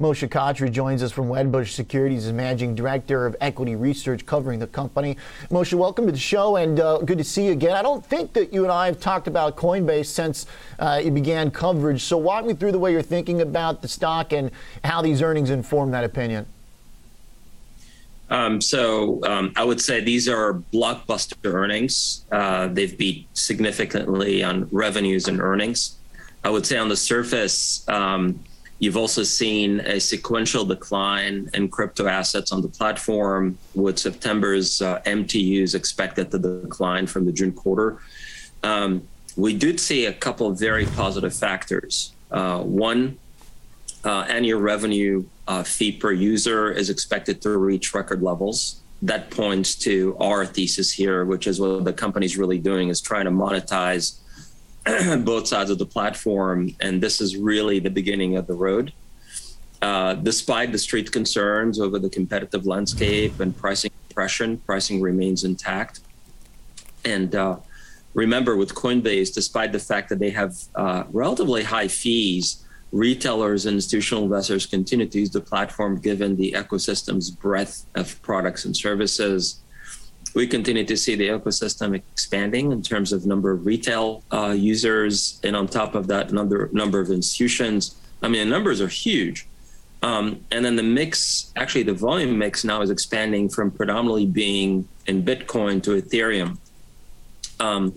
Moshe Katri joins us from Wedbush Securities as Managing Director of Equity Research covering the company. Moshe, welcome to the show and uh, good to see you again. I don't think that you and I have talked about Coinbase since uh, you began coverage. So walk me through the way you're thinking about the stock and how these earnings inform that opinion. Um, so um, I would say these are blockbuster earnings. Uh, they've beat significantly on revenues and earnings. I would say on the surface, um, you've also seen a sequential decline in crypto assets on the platform, with September's uh, MTUs expected to decline from the June quarter. Um, we did see a couple of very positive factors. Uh, one, uh, annual revenue uh, fee per user is expected to reach record levels. That points to our thesis here, which is what the company's really doing is trying to monetize both sides of the platform. And this is really the beginning of the road. Uh, despite the street concerns over the competitive landscape and pricing compression, pricing remains intact. And uh, remember, with Coinbase, despite the fact that they have uh, relatively high fees, retailers and institutional investors continue to use the platform given the ecosystem's breadth of products and services. We continue to see the ecosystem expanding in terms of number of retail uh, users, and on top of that, number number of institutions. I mean, the numbers are huge. Um, and then the mix, actually, the volume mix now is expanding from predominantly being in Bitcoin to Ethereum. Um,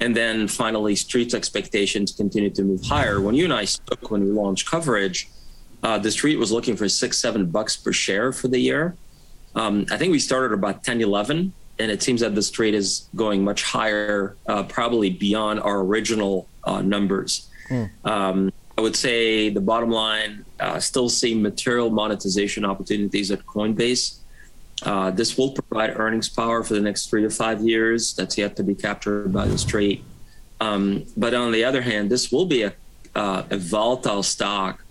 and then finally, Street's expectations continue to move higher. When you and I spoke when we launched coverage, uh, the Street was looking for six, seven bucks per share for the year. Um, I think we started about 10, 11, and it seems that this Street is going much higher, uh, probably beyond our original uh, numbers. Mm. Um, I would say the bottom line uh, still see material monetization opportunities at Coinbase. Uh, this will provide earnings power for the next three to five years. That's yet to be captured by the street. Um, but on the other hand, this will be a, uh, a volatile stock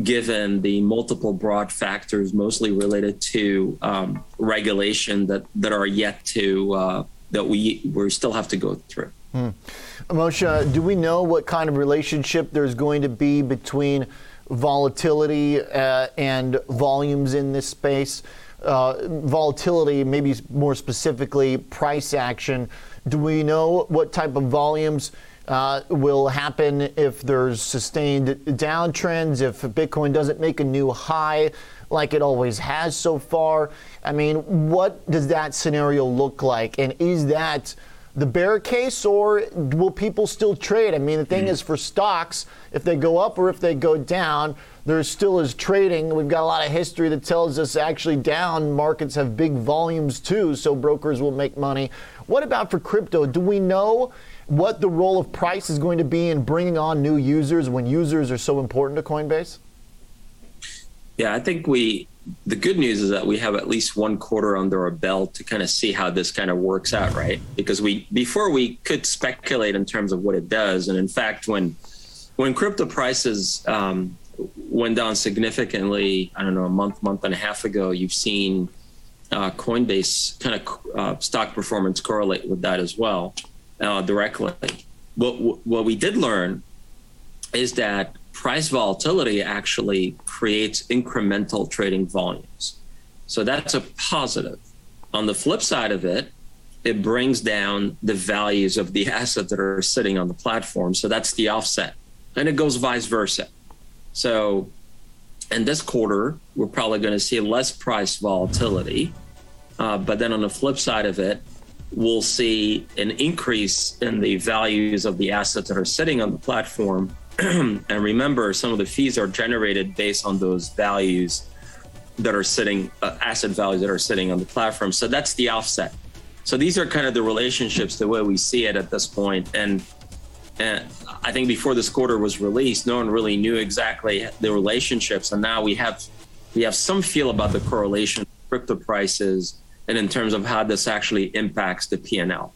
given the multiple broad factors, mostly related to um, regulation that, that are yet to, uh, that we, we still have to go through. Hmm. Moshe, do we know what kind of relationship there's going to be between volatility uh, and volumes in this space? uh, volatility, maybe more specifically price action. Do we know what type of volumes uh, will happen if there's sustained downtrends, if Bitcoin doesn't make a new high like it always has so far? I mean, what does that scenario look like? And is that the bear case, or will people still trade? I mean, the thing mm. is for stocks, if they go up or if they go down, there still is trading. We've got a lot of history that tells us actually down markets have big volumes too, so brokers will make money. What about for crypto? Do we know what the role of price is going to be in bringing on new users when users are so important to Coinbase? Yeah, I think we the good news is that we have at least one quarter under our belt to kind of see how this kind of works out, right? Because we before we could speculate in terms of what it does, and in fact, when when crypto prices um, went down significantly, I don't know, a month, month and a half ago, you've seen uh, Coinbase kind of uh, stock performance correlate with that as well uh, directly. What what we did learn is that price volatility actually creates incremental trading volumes. So that's a positive. On the flip side of it, it brings down the values of the assets that are sitting on the platform. So that's the offset. And it goes vice versa. So in this quarter, we're probably going to see less price volatility. Uh, but then on the flip side of it, we'll see an increase in the values of the assets that are sitting on the platform and remember, some of the fees are generated based on those values that are sitting, uh, asset values that are sitting on the platform. So that's the offset. So these are kind of the relationships, the way we see it at this point. And, and I think before this quarter was released, no one really knew exactly the relationships. And now we have we have some feel about the correlation of crypto prices and in terms of how this actually impacts the P&L.